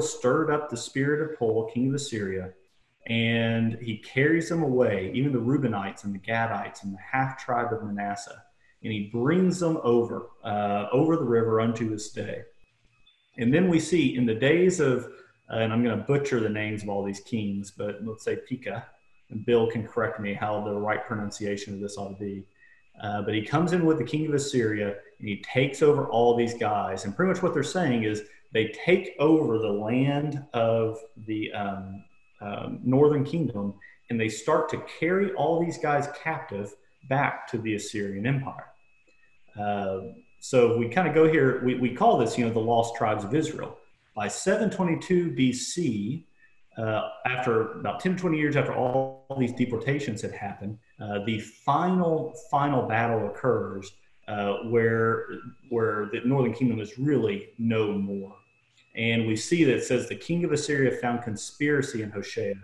stirred up the spirit of Pul, king of Assyria, and he carries them away, even the Reubenites and the Gadites and the half tribe of Manasseh, and he brings them over, uh, over the river unto this day. And then we see in the days of, uh, and I'm going to butcher the names of all these kings, but let's say Pekah, and Bill can correct me how the right pronunciation of this ought to be. Uh, but he comes in with the king of Assyria and he takes over all these guys. And pretty much what they're saying is they take over the land of the um, um, northern kingdom and they start to carry all these guys captive back to the Assyrian Empire. Uh, so we kind of go here, we, we call this, you know, the lost tribes of Israel. By 722 BC, uh, after about 10 20 years after all, all these deportations had happened, uh, the final, final battle occurs uh, where, where the northern kingdom is really no more. And we see that it says the king of Assyria found conspiracy in Hoshea,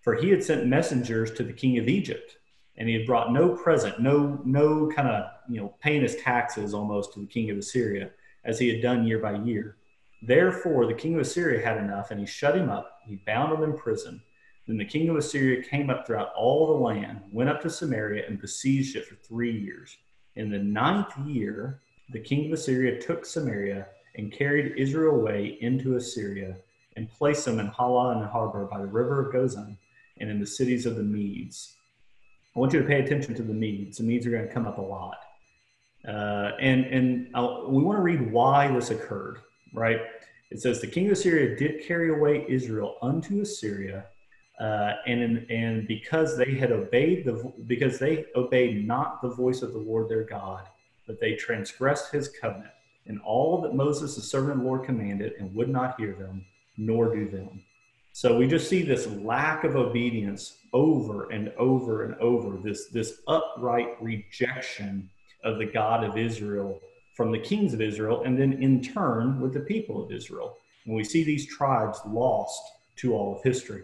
for he had sent messengers to the king of Egypt, and he had brought no present, no no kind of you know paying his taxes almost to the king of Assyria, as he had done year by year. Therefore, the king of Assyria had enough, and he shut him up. He bound him in prison. Then the king of Assyria came up throughout all the land, went up to Samaria, and besieged it for three years. In the ninth year, the king of Assyria took Samaria and carried Israel away into Assyria and placed them in Halah and the Habor by the river of Gozan and in the cities of the Medes. I want you to pay attention to the Medes. The Medes are going to come up a lot. Uh, and and I'll, we want to read why this occurred, right? It says, The king of Assyria did carry away Israel unto Assyria. Uh, and in, and because they had obeyed the because they obeyed not the voice of the Lord their God, but they transgressed his covenant and all that Moses, the servant of the Lord, commanded, and would not hear them, nor do them. So we just see this lack of obedience over and over and over, this, this upright rejection of the God of Israel from the kings of Israel, and then in turn with the people of Israel. And we see these tribes lost to all of history.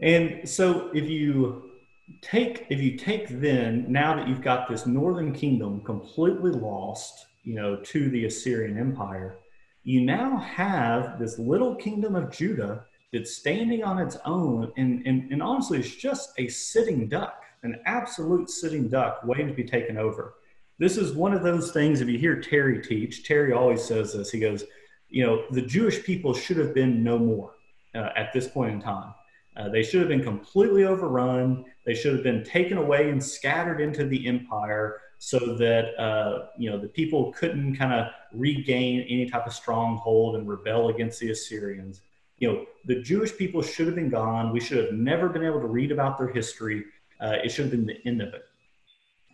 And so if you take if you take then now that you've got this northern kingdom completely lost you know to the assyrian empire you now have this little kingdom of judah that's standing on its own. And, and, and honestly it's just a sitting duck an absolute sitting duck waiting to be taken over. This is one of those things if you hear terry teach terry always says this. He goes you know the jewish people should have been no more uh, at this point in time uh, they should have been completely overrun. They should have been taken away and scattered into the empire so that uh, you know the people couldn't kind of regain any type of stronghold and rebel against the Assyrians. You know, the Jewish people should have been gone. We should have never been able to read about their history. Uh, it should have been the end of it.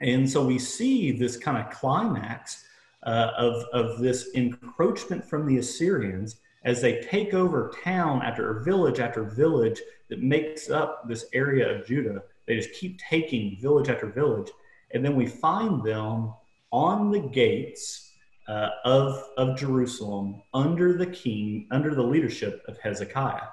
And so we see this kind of climax uh, of, of this encroachment from the Assyrians as they take over town after village after village that makes up this area of Judah. They just keep taking village after village. And then we find them on the gates uh, of, of Jerusalem under the king, under the leadership of Hezekiah.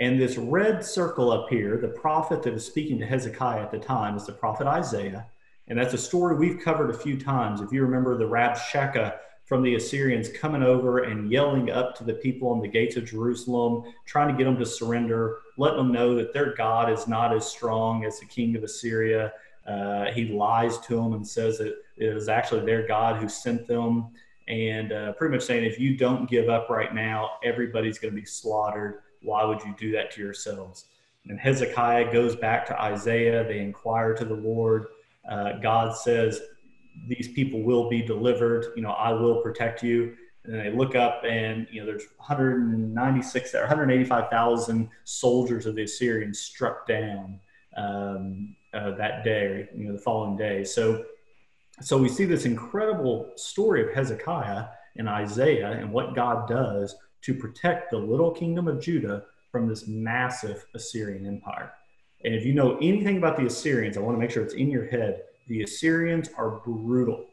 And this red circle up here, the prophet that is speaking to Hezekiah at the time is the prophet Isaiah. And that's a story we've covered a few times. If you remember the Rabshakeh from the Assyrians coming over and yelling up to the people on the gates of Jerusalem, trying to get them to surrender, letting them know that their God is not as strong as the king of Assyria. Uh, he lies to them and says that it is actually their God who sent them. And uh, pretty much saying, if you don't give up right now, everybody's going to be slaughtered. Why would you do that to yourselves? And Hezekiah goes back to Isaiah. They inquire to the Lord. Uh, God says, these people will be delivered. You know, I will protect you. And they look up, and you know, there's 196 or 185,000 soldiers of the Assyrians struck down um, uh, that day. You know, the following day. So, so we see this incredible story of Hezekiah and Isaiah and what God does to protect the little kingdom of Judah from this massive Assyrian empire. And if you know anything about the Assyrians, I want to make sure it's in your head the Assyrians are brutal,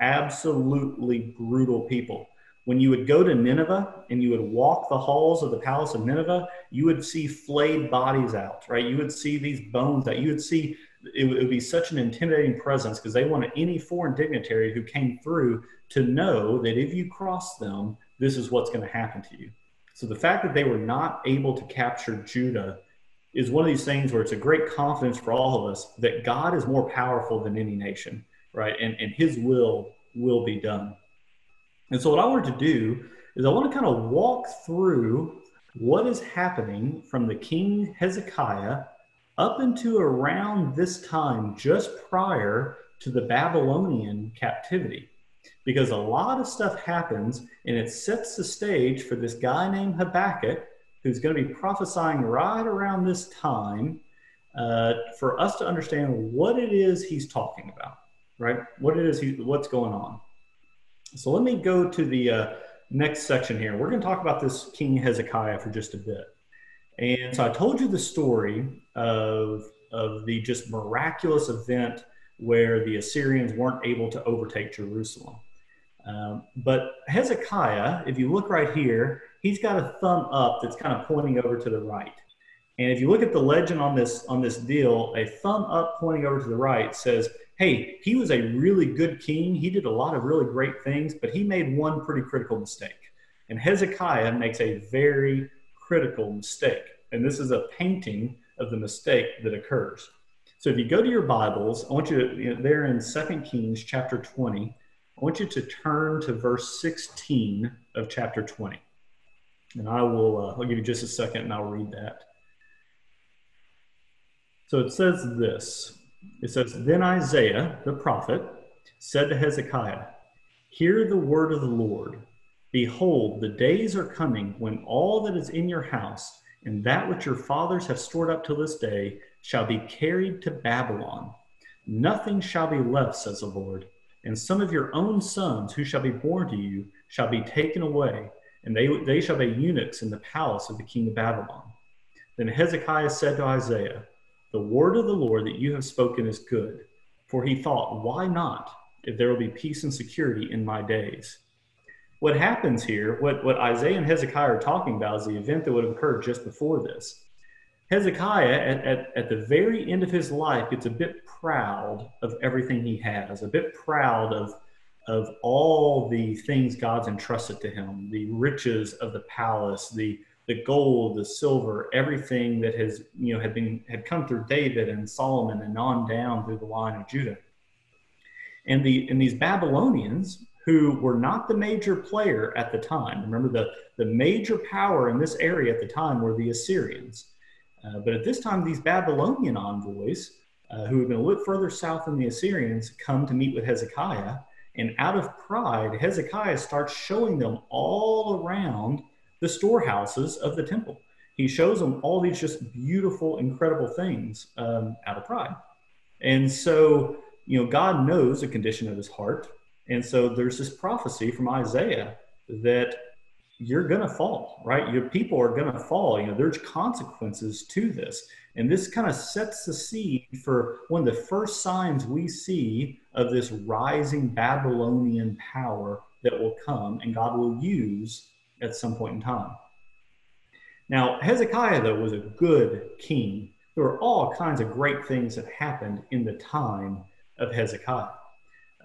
absolutely brutal people. When you would go to Nineveh and you would walk the halls of the palace of Nineveh, you would see flayed bodies out, right? You would see these bones that you would see. It would be such an intimidating presence because they wanted any foreign dignitary who came through to know that if you cross them, this is what's going to happen to you. So the fact that they were not able to capture Judah is one of these things where it's a great confidence for all of us that God is more powerful than any nation, right? And, and his will will be done. And so what I wanted to do is I want to kind of walk through what is happening from the king Hezekiah up into around this time just prior to the Babylonian captivity. Because a lot of stuff happens and it sets the stage for this guy named Habakkuk who's going to be prophesying right around this time uh, for us to understand what it is he's talking about, right? What it is, he, what's going on. So let me go to the uh, next section here. We're going to talk about this King Hezekiah for just a bit. And so I told you the story of, of the just miraculous event where the Assyrians weren't able to overtake Jerusalem. Um, but Hezekiah, if you look right here, he's got a thumb up that's kind of pointing over to the right. And if you look at the legend on this on this deal, a thumb up pointing over to the right says, "Hey, he was a really good king. He did a lot of really great things, but he made one pretty critical mistake." And Hezekiah makes a very critical mistake. And this is a painting of the mistake that occurs. So if you go to your Bibles, I want you to, you know, there in 2 Kings chapter 20, I want you to turn to verse 16 of chapter 20. And I will, uh, I'll give you just a second and I'll read that. So it says this it says, Then Isaiah the prophet said to Hezekiah, Hear the word of the Lord. Behold, the days are coming when all that is in your house and that which your fathers have stored up to this day shall be carried to Babylon. Nothing shall be left, says the Lord. And some of your own sons who shall be born to you shall be taken away and they, they shall be eunuchs in the palace of the king of Babylon. Then Hezekiah said to Isaiah, The word of the Lord that you have spoken is good. For he thought, Why not, if there will be peace and security in my days? What happens here, what, what Isaiah and Hezekiah are talking about, is the event that would have occurred just before this. Hezekiah, at, at, at the very end of his life, gets a bit proud of everything he has, a bit proud of of all the things God's entrusted to him, the riches of the palace, the the gold, the silver, everything that has you know had been had come through David and Solomon and on down through the line of Judah. And the and these Babylonians who were not the major player at the time. Remember the the major power in this area at the time were the Assyrians. Uh, but at this time, these Babylonian envoys, uh, who had been a little further south than the Assyrians, come to meet with Hezekiah and out of pride, Hezekiah starts showing them all around the storehouses of the temple. He shows them all these just beautiful, incredible things um, out of pride. And so, you know, God knows the condition of his heart. And so there's this prophecy from Isaiah that you're going to fall, right? Your people are going to fall. You know, there's consequences to this. And this kind of sets the seed for one of the first signs we see of this rising Babylonian power that will come and God will use at some point in time. Now, Hezekiah, though, was a good king. There were all kinds of great things that happened in the time of Hezekiah.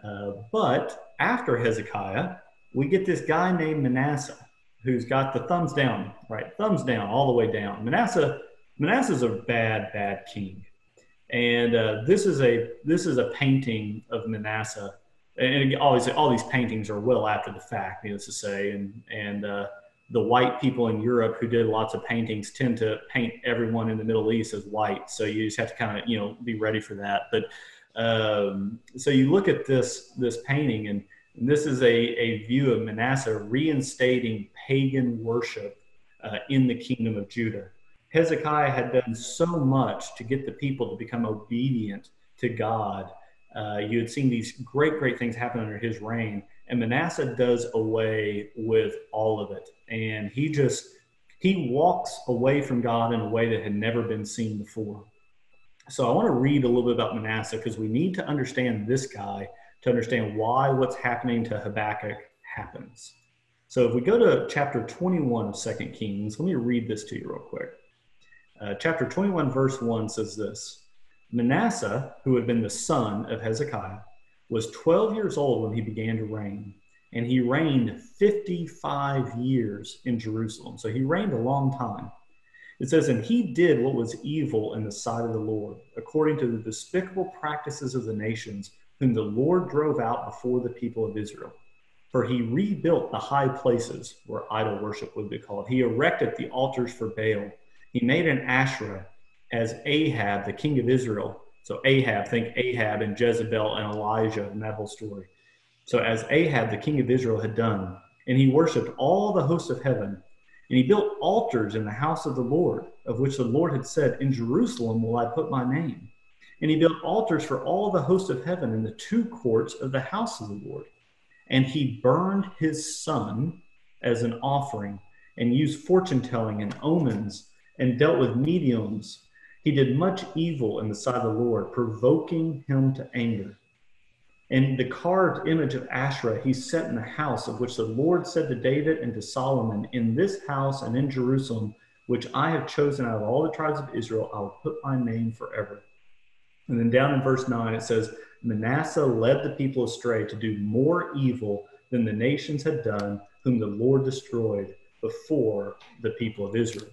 Uh, but after Hezekiah, we get this guy named Manasseh who's got the thumbs down, right? Thumbs down all the way down. Manasseh Manasseh's a bad, bad king, and uh, this is a this is a painting of Manasseh. And always all these paintings are well after the fact, needless to say, and and uh, the white people in Europe who did lots of paintings tend to paint everyone in the Middle East as white. So you just have to kind of you know be ready for that. But um, so you look at this this painting, and, and this is a, a view of Manasseh reinstating pagan worship uh, in the kingdom of Judah. Hezekiah had done so much to get the people to become obedient to God. Uh, you had seen these great, great things happen under his reign. And Manasseh does away with all of it. And he just, he walks away from God in a way that had never been seen before. So I want to read a little bit about Manasseh because we need to understand this guy to understand why what's happening to Habakkuk happens. So if we go to chapter 21 of Second Kings, let me read this to you real quick. Uh, chapter 21, verse 1 says this Manasseh, who had been the son of Hezekiah, was 12 years old when he began to reign, and he reigned 55 years in Jerusalem. So he reigned a long time. It says, And he did what was evil in the sight of the Lord, according to the despicable practices of the nations, whom the Lord drove out before the people of Israel. For he rebuilt the high places where idol worship would be called. He erected the altars for Baal. He made an Asherah as Ahab, the king of Israel. So Ahab, think Ahab and Jezebel and Elijah and that whole story. So as Ahab, the king of Israel, had done, and he worshipped all the hosts of heaven and he built altars in the house of the Lord, of which the Lord had said, In Jerusalem will I put my name. And he built altars for all the hosts of heaven in the two courts of the house of the Lord. And he burned his son as an offering, and used fortune telling and omens, and dealt with mediums. He did much evil in the sight of the Lord, provoking him to anger. And the carved image of Asherah he set in the house of which the Lord said to David and to Solomon, In this house and in Jerusalem, which I have chosen out of all the tribes of Israel, I will put my name forever. And then down in verse 9, it says, Manasseh led the people astray to do more evil than the nations had done, whom the Lord destroyed before the people of Israel.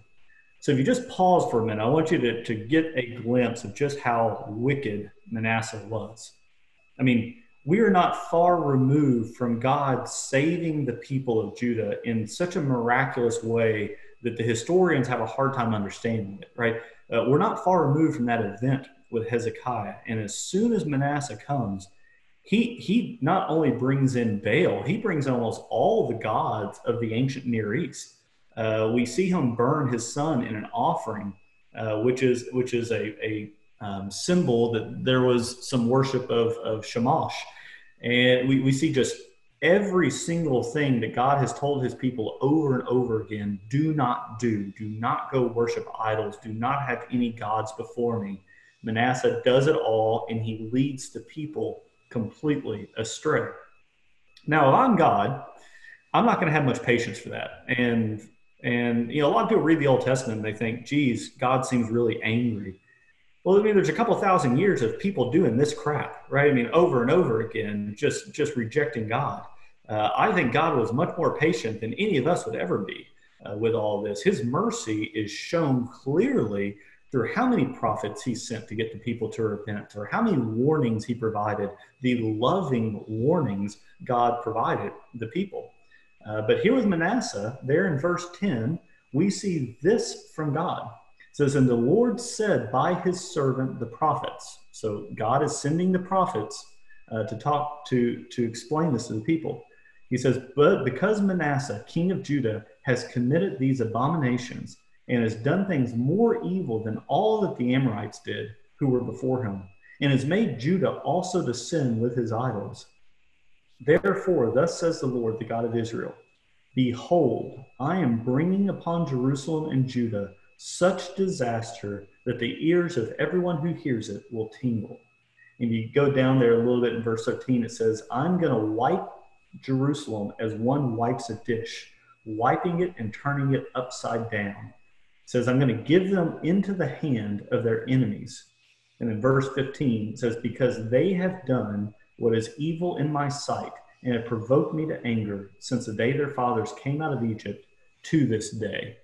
So if you just pause for a minute, I want you to, to get a glimpse of just how wicked Manasseh was. I mean, we are not far removed from God saving the people of Judah in such a miraculous way that the historians have a hard time understanding it, right? Uh, we're not far removed from that event with Hezekiah. And as soon as Manasseh comes, he, he not only brings in Baal, he brings almost all the gods of the ancient Near East. Uh, we see him burn his son in an offering, uh, which is which is a, a um, symbol that there was some worship of, of Shamash. And we, we see just every single thing that God has told his people over and over again do not do, do not go worship idols, do not have any gods before me. Manasseh does it all and he leads the people completely astray. Now, if I'm God, I'm not going to have much patience for that. And and you know, a lot of people read the Old Testament and they think, geez, God seems really angry. Well, I mean, there's a couple thousand years of people doing this crap, right? I mean, over and over again, just just rejecting God. Uh, I think God was much more patient than any of us would ever be uh, with all this. His mercy is shown clearly through how many prophets he sent to get the people to repent, or how many warnings he provided, the loving warnings God provided the people. Uh, but here with Manasseh, there in verse 10, we see this from God says, And the Lord said by his servant the prophets. So God is sending the prophets uh, to talk to to explain this to the people. He says, But because Manasseh, king of Judah, has committed these abominations and has done things more evil than all that the Amorites did who were before him, and has made Judah also to sin with his idols. Therefore, thus says the Lord, the God of Israel Behold, I am bringing upon Jerusalem and Judah such disaster that the ears of everyone who hears it will tingle. And you go down there a little bit in verse 13, it says, I'm going to wipe Jerusalem as one wipes a dish, wiping it and turning it upside down. Says, I'm going to give them into the hand of their enemies. And in verse 15, it says, Because they have done what is evil in my sight and have provoked me to anger since the day their fathers came out of Egypt to this day.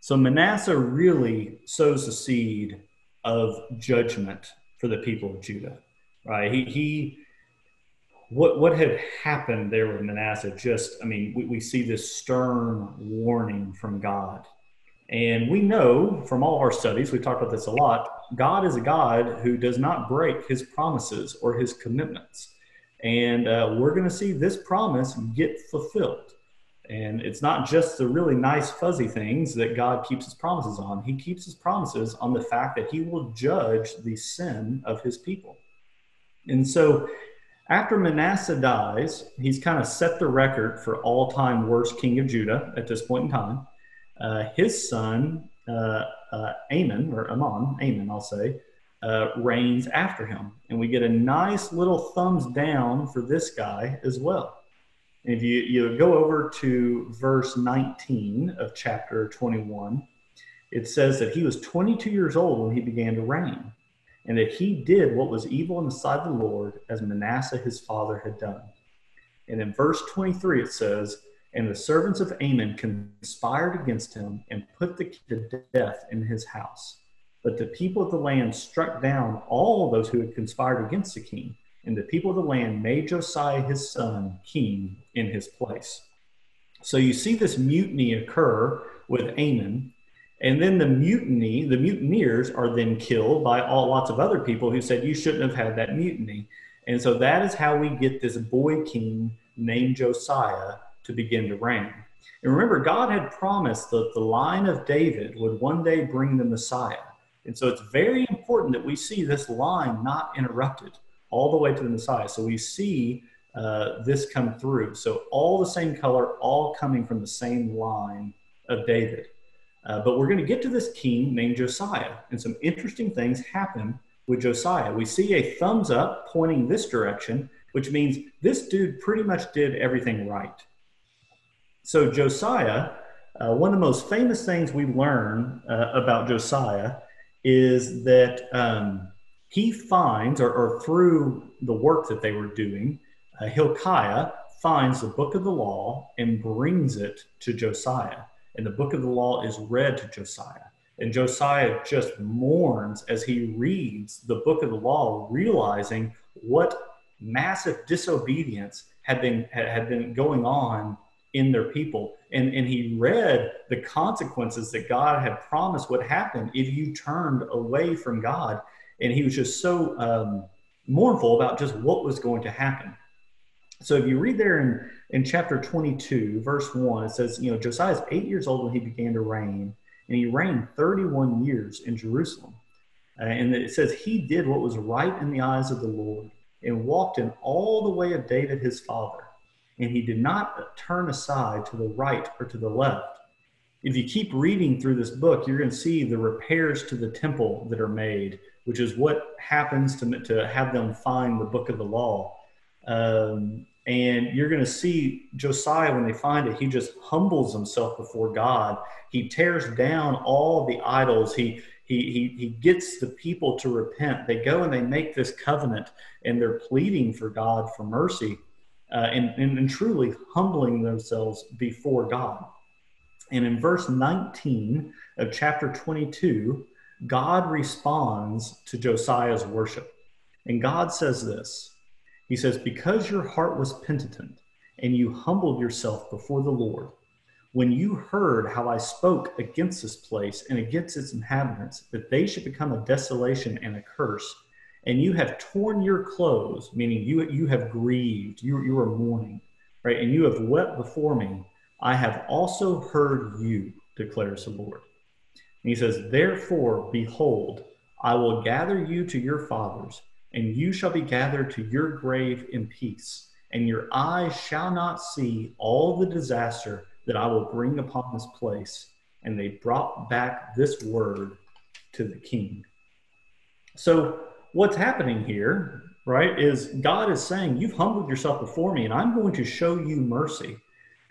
So Manasseh really sows the seed of judgment for the people of Judah, right? He, he what what had happened there with Manasseh? Just, I mean, we, we see this stern warning from God. And we know from all our studies, we've talked about this a lot, God is a God who does not break his promises or his commitments. And uh, we're going to see this promise get fulfilled. And it's not just the really nice, fuzzy things that God keeps his promises on. He keeps his promises on the fact that he will judge the sin of his people. And so after Manasseh dies, he's kind of set the record for all time worst king of Judah at this point in time. Uh, his son, uh, uh, Amon, or Amon, Amon, I'll say, uh, reigns after him. And we get a nice little thumbs down for this guy as well. If you, you go over to verse 19 of chapter 21, it says that he was 22 years old when he began to reign, and that he did what was evil in the sight of the Lord, as Manasseh his father had done. And in verse 23, it says, And the servants of Amon conspired against him and put the to death in his house. But the people of the land struck down all those who had conspired against the king, and the people of the land made Josiah his son king in his place. So you see this mutiny occur with Amon, and then the mutiny, the mutineers are then killed by all lots of other people who said you shouldn't have had that mutiny. And so that is how we get this boy king named Josiah to begin to reign. And remember, God had promised that the line of David would one day bring the Messiah. And so it's very important that we see this line not interrupted all the way to the Messiah. So we see uh, this come through. So all the same color, all coming from the same line of David. Uh, but we're going to get to this king named Josiah, and some interesting things happen with Josiah. We see a thumbs up pointing this direction, which means this dude pretty much did everything right. So, Josiah, uh, one of the most famous things we learn uh, about Josiah is that um, he finds, or, or, through the work that they were doing, uh, Hilkiah finds the book of the law and brings it to Josiah. And the book of the law is read to Josiah. And Josiah just mourns as he reads the book of the law, realizing what massive disobedience had been had been going on in their people. And, and he read the consequences that God had promised would happen if you turned away from God. And he was just so um, mournful about just what was going to happen. So if you read there in, in chapter 22, verse 1, it says, you know, Josiah is eight years old when he began to reign, and he reigned 31 years in Jerusalem. Uh, and it says, he did what was right in the eyes of the Lord and walked in all the way of David his father and he did not turn aside to the right or to the left. If you keep reading through this book, you're going to see the repairs to the temple that are made, which is what happens to, to have them find the book of the law. Um, and you're going to see Josiah, when they find it, he just humbles himself before God. He tears down all the idols. He, he, he, he gets the people to repent. They go and they make this covenant, and they're pleading for God for mercy uh, and, and, and truly humbling themselves before God. And in verse 19 of chapter 22, God responds to Josiah's worship. And God says this He says, Because your heart was penitent and you humbled yourself before the Lord, when you heard how I spoke against this place and against its inhabitants, that they should become a desolation and a curse, and you have torn your clothes, meaning you, you have grieved, you, you are mourning, right? And you have wept before me. I have also heard you, declares the Lord. And he says, Therefore, behold, I will gather you to your fathers, and you shall be gathered to your grave in peace, and your eyes shall not see all the disaster that I will bring upon this place. And they brought back this word to the king. So, what's happening here, right, is God is saying, You've humbled yourself before me, and I'm going to show you mercy.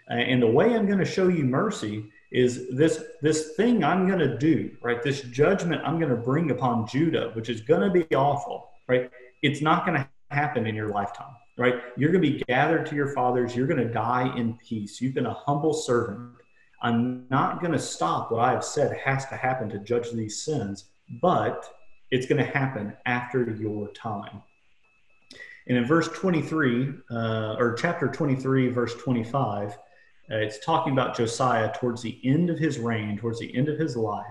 Uh, and the way I'm going to show you mercy is this this thing I'm going to do, right? This judgment I'm going to bring upon Judah, which is going to be awful, right? It's not going to happen in your lifetime, right? You're going to be gathered to your fathers. You're going to die in peace. You've been a humble servant. I'm not going to stop what I have said has to happen to judge these sins, but it's going to happen after your time. And in verse 23, uh, or chapter 23, verse 25, uh, it's talking about Josiah towards the end of his reign, towards the end of his life.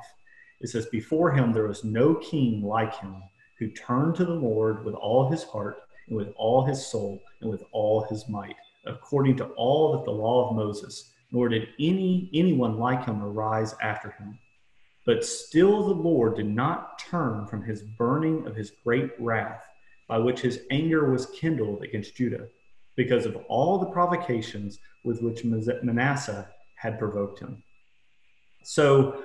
It says, Before him there was no king like him who turned to the Lord with all his heart and with all his soul and with all his might, according to all that the law of Moses, nor did any anyone like him arise after him. But still the Lord did not turn from his burning of his great wrath, by which his anger was kindled against Judah, because of all the provocations with which Manasseh had provoked him. So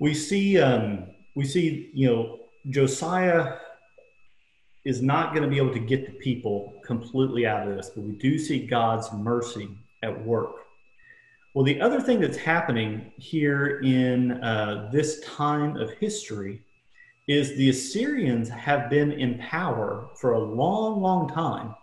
we see, um, we see, you know, Josiah is not going to be able to get the people completely out of this, but we do see God's mercy at work. Well, the other thing that's happening here in uh, this time of history is the Assyrians have been in power for a long, long time.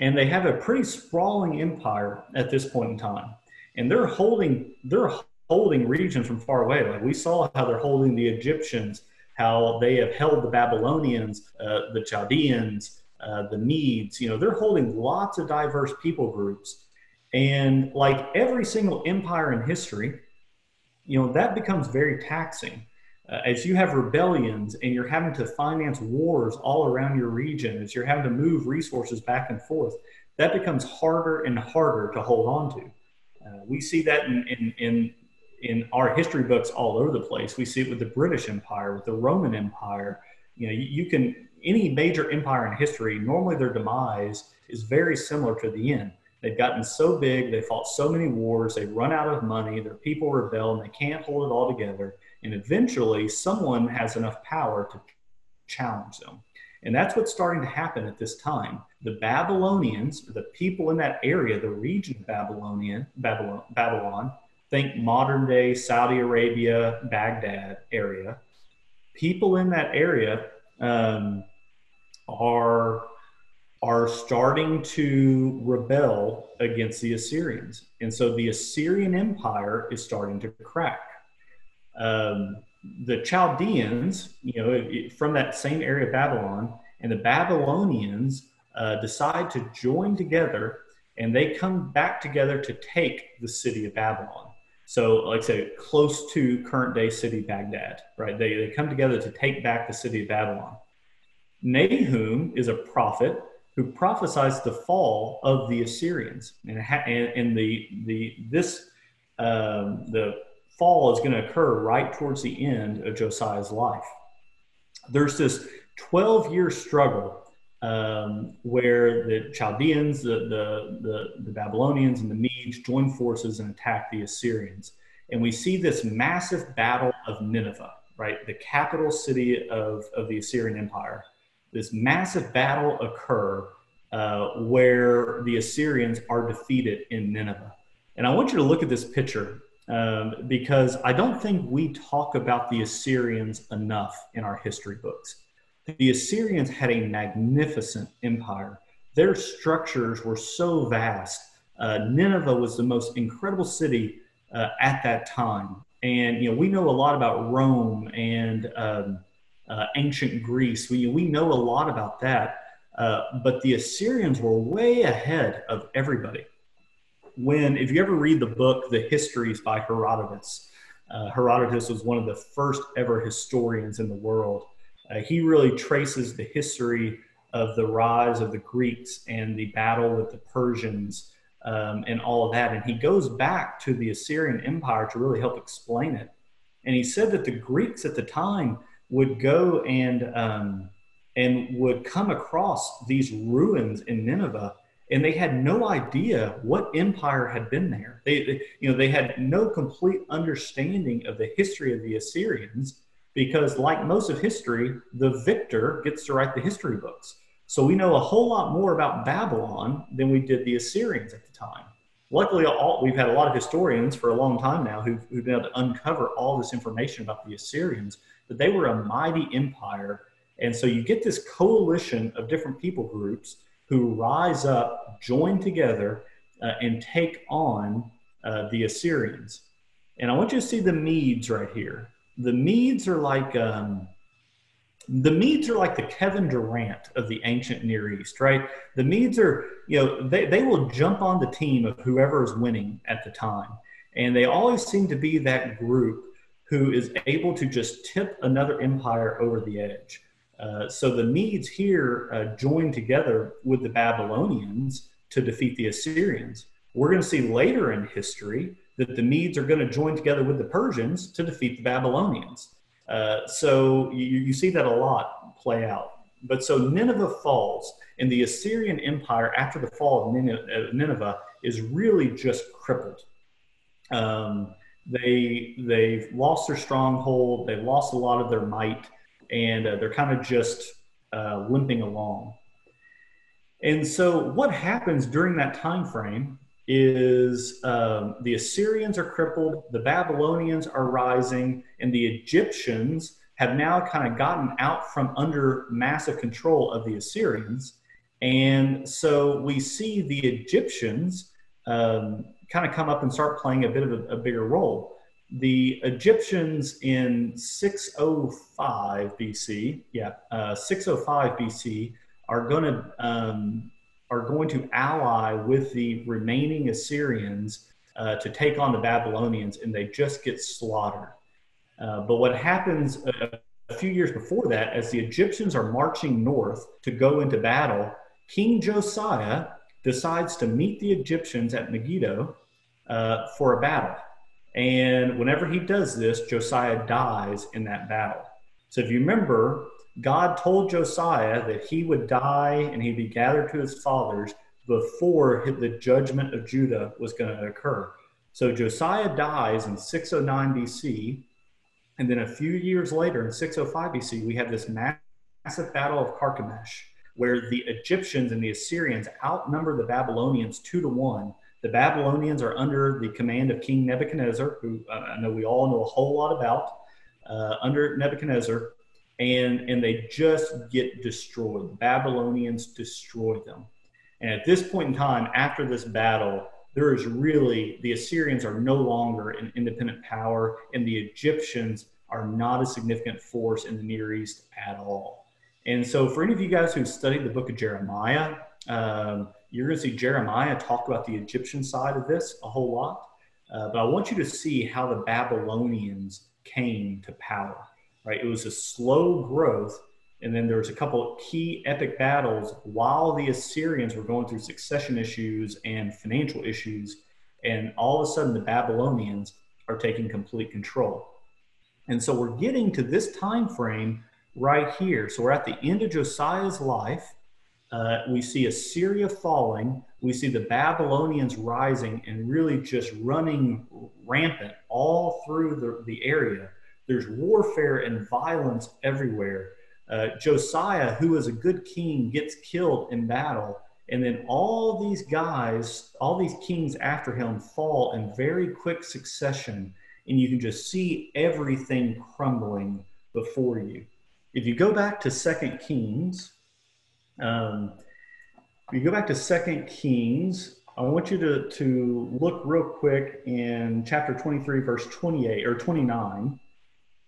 and they have a pretty sprawling empire at this point in time. And they're holding they're holding regions from far away. Like we saw how they're holding the Egyptians, how they have held the Babylonians, uh, the Chaldeans, uh, the Medes. You know, they're holding lots of diverse people groups. And like every single empire in history, you know, that becomes very taxing. Uh, as you have rebellions and you're having to finance wars all around your region, as you're having to move resources back and forth, that becomes harder and harder to hold on to. Uh, we see that in, in, in, in, our history books all over the place. We see it with the British Empire, with the Roman Empire. You know, you, you can, any major empire in history, normally their demise is very similar to the end. They've gotten so big, they fought so many wars, they run out of money, their people rebel, and they can't hold it all together and eventually, someone has enough power to challenge them. And that's what's starting to happen at this time. The Babylonians, the people in that area, the region of Babylonian, Babylon, Babylon think modern day Saudi Arabia, Baghdad area, people in that area um, are are starting to rebel against the Assyrians. And so the Assyrian Empire is starting to crack um, the Chaldeans, you know, from that same area of Babylon, and the Babylonians uh, decide to join together and they come back together to take the city of Babylon. So, like I say, close to current day city Baghdad, right? They, they come together to take back the city of Babylon. Nahum is a prophet who prophesies the fall of the Assyrians, and, and, and the the this um, the fall is going to occur right towards the end of Josiah's life. There's this 12 year struggle um, where the Chaldeans, the, the, the, the, Babylonians, and the Medes join forces and attack the Assyrians. And we see this massive battle of Nineveh, right? The capital city of, of the Assyrian Empire. This massive battle occur uh, where the Assyrians are defeated in Nineveh. And I want you to look at this picture um, because I don't think we talk about the Assyrians enough in our history books. The Assyrians had a magnificent empire. Their structures were so vast. Uh, Nineveh was the most incredible city uh, at that time. And, you know, we know a lot about Rome and um, uh, ancient Greece. We, we know a lot about that. Uh, but the Assyrians were way ahead of everybody when, if you ever read the book, The Histories by Herodotus, uh, Herodotus was one of the first ever historians in the world. Uh, he really traces the history of the rise of the Greeks and the battle with the Persians um, and all of that. And he goes back to the Assyrian Empire to really help explain it. And he said that the Greeks at the time would go and um, and would come across these ruins in Nineveh and they had no idea what empire had been there. They, they, you know, they had no complete understanding of the history of the Assyrians because, like most of history, the victor gets to write the history books. So we know a whole lot more about Babylon than we did the Assyrians at the time. Luckily, all, we've had a lot of historians for a long time now who've, who've been able to uncover all this information about the Assyrians, but they were a mighty empire. And so you get this coalition of different people groups who rise up, join together, uh, and take on uh, the Assyrians. And I want you to see the Medes right here. The Medes are like um, the Medes are like the Kevin Durant of the ancient Near East, right? The Medes are, you know, they, they will jump on the team of whoever is winning at the time. And they always seem to be that group who is able to just tip another empire over the edge. Uh, so the Medes here uh, joined together with the Babylonians to defeat the Assyrians. We're going to see later in history that the Medes are going to join together with the Persians to defeat the Babylonians. Uh, so you, you see that a lot play out. But so Nineveh falls, and the Assyrian Empire, after the fall of uh, Nineveh, is really just crippled. Um, they they've lost their stronghold. They've lost a lot of their might and uh, they're kind of just uh, limping along. And so, what happens during that time frame is um, the Assyrians are crippled, the Babylonians are rising, and the Egyptians have now kind of gotten out from under massive control of the Assyrians. And so we see the Egyptians um, kind of come up and start playing a bit of a, a bigger role. The Egyptians in 605 BC, yeah, uh, 605 BC, are going to um, are going to ally with the remaining Assyrians uh, to take on the Babylonians, and they just get slaughtered. Uh, but what happens a, a few years before that, as the Egyptians are marching north to go into battle, King Josiah decides to meet the Egyptians at Megiddo uh, for a battle. And whenever he does this, Josiah dies in that battle. So if you remember, God told Josiah that he would die and he'd be gathered to his fathers before the judgment of Judah was going to occur. So Josiah dies in 609 BC. And then a few years later, in 605 BC, we have this massive battle of Carchemish, where the Egyptians and the Assyrians outnumber the Babylonians two to one. The Babylonians are under the command of King Nebuchadnezzar, who uh, I know we all know a whole lot about, uh, under Nebuchadnezzar, and, and they just get destroyed. The Babylonians destroy them. And at this point in time, after this battle, there is really, the Assyrians are no longer an independent power, and the Egyptians are not a significant force in the Near East at all. And so, for any of you guys who studied the book of Jeremiah, um, you're going to see Jeremiah talk about the Egyptian side of this a whole lot. Uh, but I want you to see how the Babylonians came to power, right? It was a slow growth and then there was a couple key epic battles while the Assyrians were going through succession issues and financial issues. And all of a sudden, the Babylonians are taking complete control. And so we're getting to this time frame right here. So we're at the end of Josiah's life. Uh, we see Assyria falling. We see the Babylonians rising and really just running rampant all through the, the area. There's warfare and violence everywhere. Uh, Josiah, who was a good king, gets killed in battle. And then all these guys, all these kings after him fall in very quick succession. And you can just see everything crumbling before you. If you go back to Second Kings, um, if you go back to Second Kings, I want you to, to look real quick in chapter 23, verse 28 or 29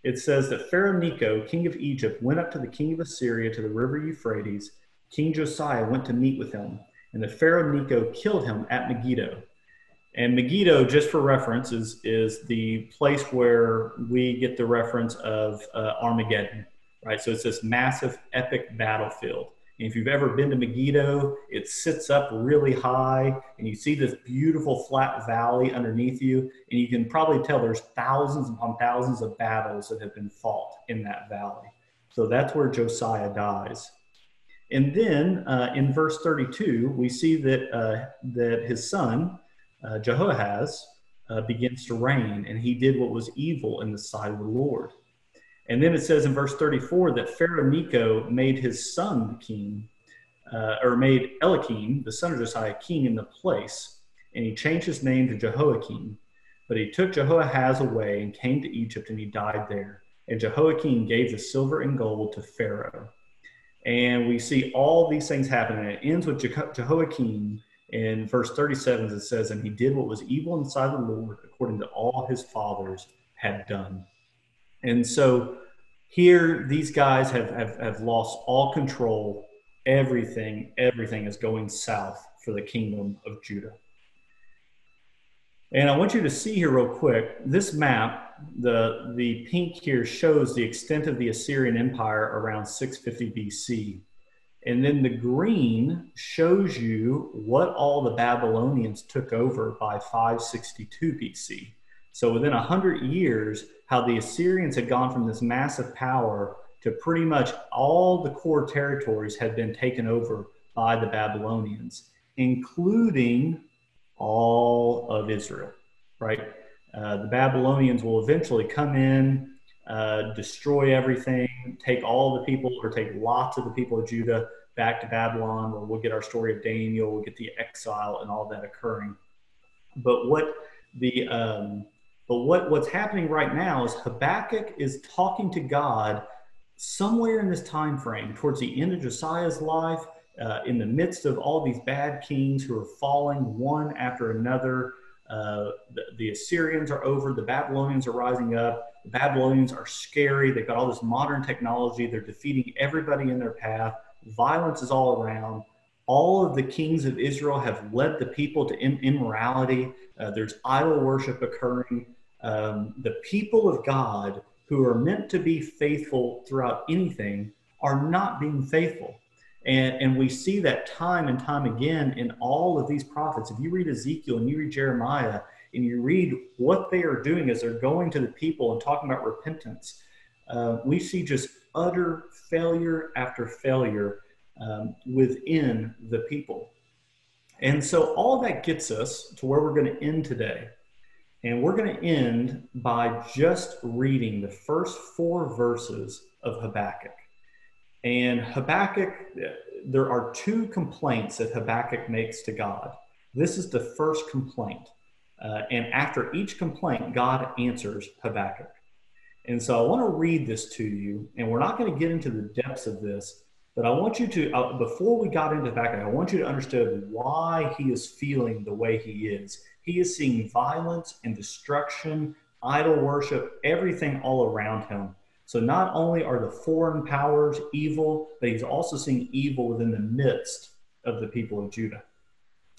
it says that Pharaoh Necho, king of Egypt, went up to the king of Assyria to the river Euphrates. King Josiah went to meet with him, and the Pharaoh Necho killed him at Megiddo. And Megiddo, just for reference, is, is the place where we get the reference of uh, Armageddon, right? So it's this massive, epic battlefield. If you've ever been to Megiddo, it sits up really high and you see this beautiful flat valley underneath you. And you can probably tell there's thousands upon thousands of battles that have been fought in that valley. So that's where Josiah dies. And then uh, in verse 32, we see that, uh, that his son, uh, Jehoahaz, uh, begins to reign, and he did what was evil in the sight of the Lord. And then it says in verse 34 that Pharaoh Necho made his son king, uh, or made Eliakim, the son of Josiah, king in the place. And he changed his name to Jehoiakim. But he took Jehoahaz away and came to Egypt, and he died there. And Jehoiakim gave the silver and gold to Pharaoh. And we see all these things happen. And it ends with Jehoiakim in verse 37, it says, And he did what was evil in the sight of the Lord, according to all his fathers had done. And so here, these guys have, have, have lost all control. Everything, everything is going south for the kingdom of Judah. And I want you to see here real quick, this map, the, the pink here shows the extent of the Assyrian Empire around 650 BC. And then the green shows you what all the Babylonians took over by 562 BC. So within 100 years, how the Assyrians had gone from this massive power to pretty much all the core territories had been taken over by the Babylonians, including all of Israel, right? Uh, the Babylonians will eventually come in, uh, destroy everything, take all the people or take lots of the people of Judah back to Babylon, where we'll get our story of Daniel, we'll get the exile and all that occurring. But what the um, but what, what's happening right now is Habakkuk is talking to God somewhere in this time frame, towards the end of Josiah's life, uh, in the midst of all these bad kings who are falling one after another. Uh, the, the, Assyrians are over, the Babylonians are rising up. The Babylonians are scary. They've got all this modern technology. They're defeating everybody in their path. Violence is all around. All of the kings of Israel have led the people to immorality. Uh, there's idol worship occurring. Um, the people of God who are meant to be faithful throughout anything are not being faithful. And, and we see that time and time again in all of these prophets. If you read Ezekiel and you read Jeremiah and you read what they are doing as they're going to the people and talking about repentance, uh, we see just utter failure after failure um, within the people. And so all that gets us to where we're going to end today. And we're going to end by just reading the first four verses of Habakkuk. And Habakkuk, there are two complaints that Habakkuk makes to God. This is the first complaint. Uh, and after each complaint, God answers Habakkuk. And so I want to read this to you, and we're not going to get into the depths of this, but I want you to, uh, before we got into Habakkuk, I want you to understand why he is feeling the way he is. He is seeing violence and destruction, idol worship, everything all around him. So not only are the foreign powers evil, but he's also seeing evil within the midst of the people of Judah.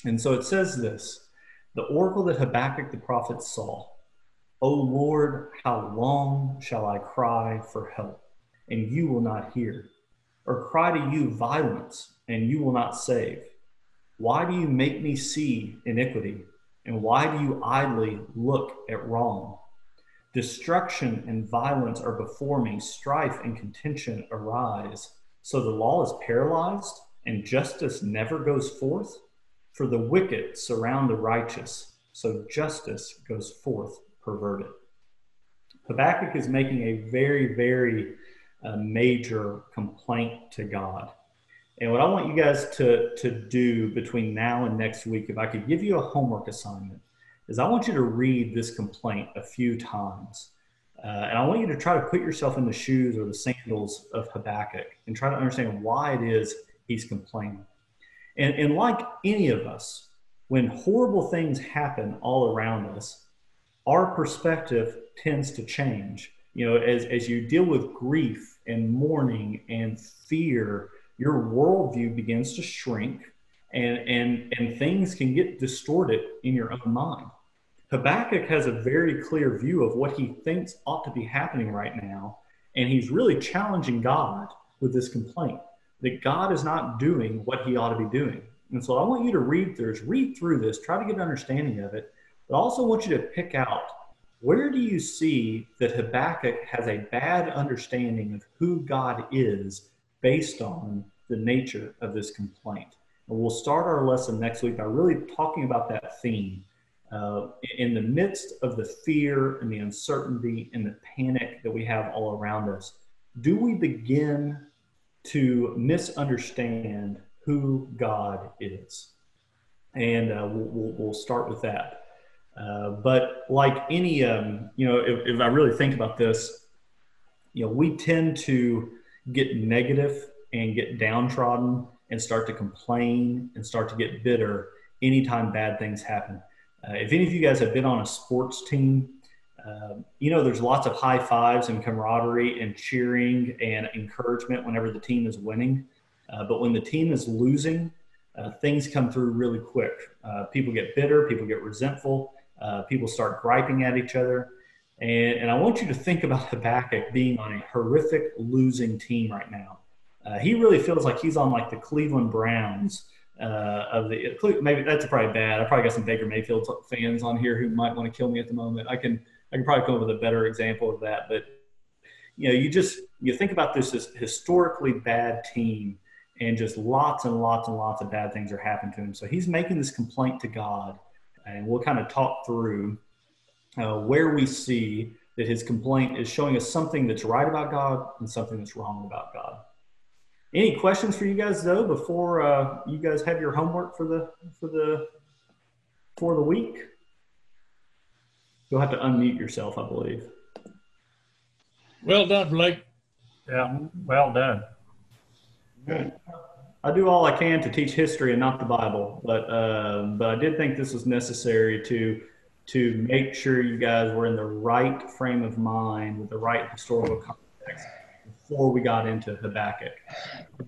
And so it says this the oracle that Habakkuk the prophet saw, O Lord, how long shall I cry for help, and you will not hear? Or cry to you violence, and you will not save? Why do you make me see iniquity, and why do you idly look at wrong? Destruction and violence are before me, strife and contention arise. So the law is paralyzed, and justice never goes forth. For the wicked surround the righteous, so justice goes forth perverted. Habakkuk is making a very, very uh, major complaint to God. And what I want you guys to, to do between now and next week, if I could give you a homework assignment, is I want you to read this complaint a few times. Uh, and I want you to try to put yourself in the shoes or the sandals of Habakkuk and try to understand why it is he's complaining. And, and like any of us, when horrible things happen all around us, our perspective tends to change. You know, as, as you deal with grief and mourning and fear, your worldview begins to shrink and, and, and things can get distorted in your own mind. Habakkuk has a very clear view of what he thinks ought to be happening right now. And he's really challenging God with this complaint that God is not doing what he ought to be doing. And so I want you to read through read through this, try to get an understanding of it, but I also want you to pick out where do you see that Habakkuk has a bad understanding of who God is based on the nature of this complaint. And we'll start our lesson next week by really talking about that theme uh, in the midst of the fear and the uncertainty and the panic that we have all around us, do we begin to misunderstand who God is? And uh, we'll, we'll, start with that. Uh, but like any, um, you know, if, if I really think about this, you know, we tend to get negative and get downtrodden and start to complain and start to get bitter anytime bad things happen. Uh, if any of you guys have been on a sports team, uh, you know there's lots of high fives and camaraderie and cheering and encouragement whenever the team is winning. Uh, but when the team is losing, uh, things come through really quick. Uh, people get bitter, people get resentful, uh, people start griping at each other. And, and I want you to think about Habakkuk being on a horrific losing team right now. He really feels like he's on like the Cleveland Browns uh, of the maybe that's probably bad. I probably got some Baker Mayfield fans on here who might want to kill me at the moment. I can I can probably come up with a better example of that. But you know, you just you think about this as historically bad team, and just lots and lots and lots of bad things are happening to him. So he's making this complaint to God, and we'll kind of talk through uh, where we see that his complaint is showing us something that's right about God and something that's wrong about God. Any questions for you guys though before uh, you guys have your homework for the for the for the week? You'll have to unmute yourself, I believe. Well done, Blake. Yeah, well done. Good. I do all I can to teach history and not the Bible, but uh, but I did think this was necessary to to make sure you guys were in the right frame of mind with the right historical context before we got into Habakkuk.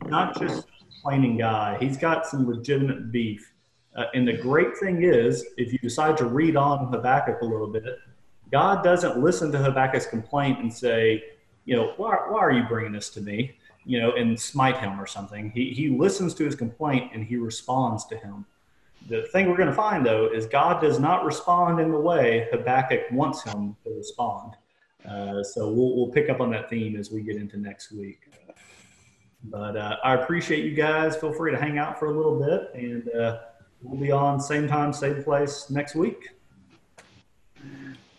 Not just complaining guy; he's got some legitimate beef. Uh, and the great thing is, if you decide to read on Habakkuk a little bit, God doesn't listen to Habakkuk's complaint and say, you know, why, why are you bringing this to me? You know, and smite him or something. He, he listens to his complaint and he responds to him. The thing we're going to find, though, is God does not respond in the way Habakkuk wants him to respond. Uh, so we'll, we'll pick up on that theme as we get into next week. But uh, I appreciate you guys. Feel free to hang out for a little bit, and uh, we'll be on same time, same place next week.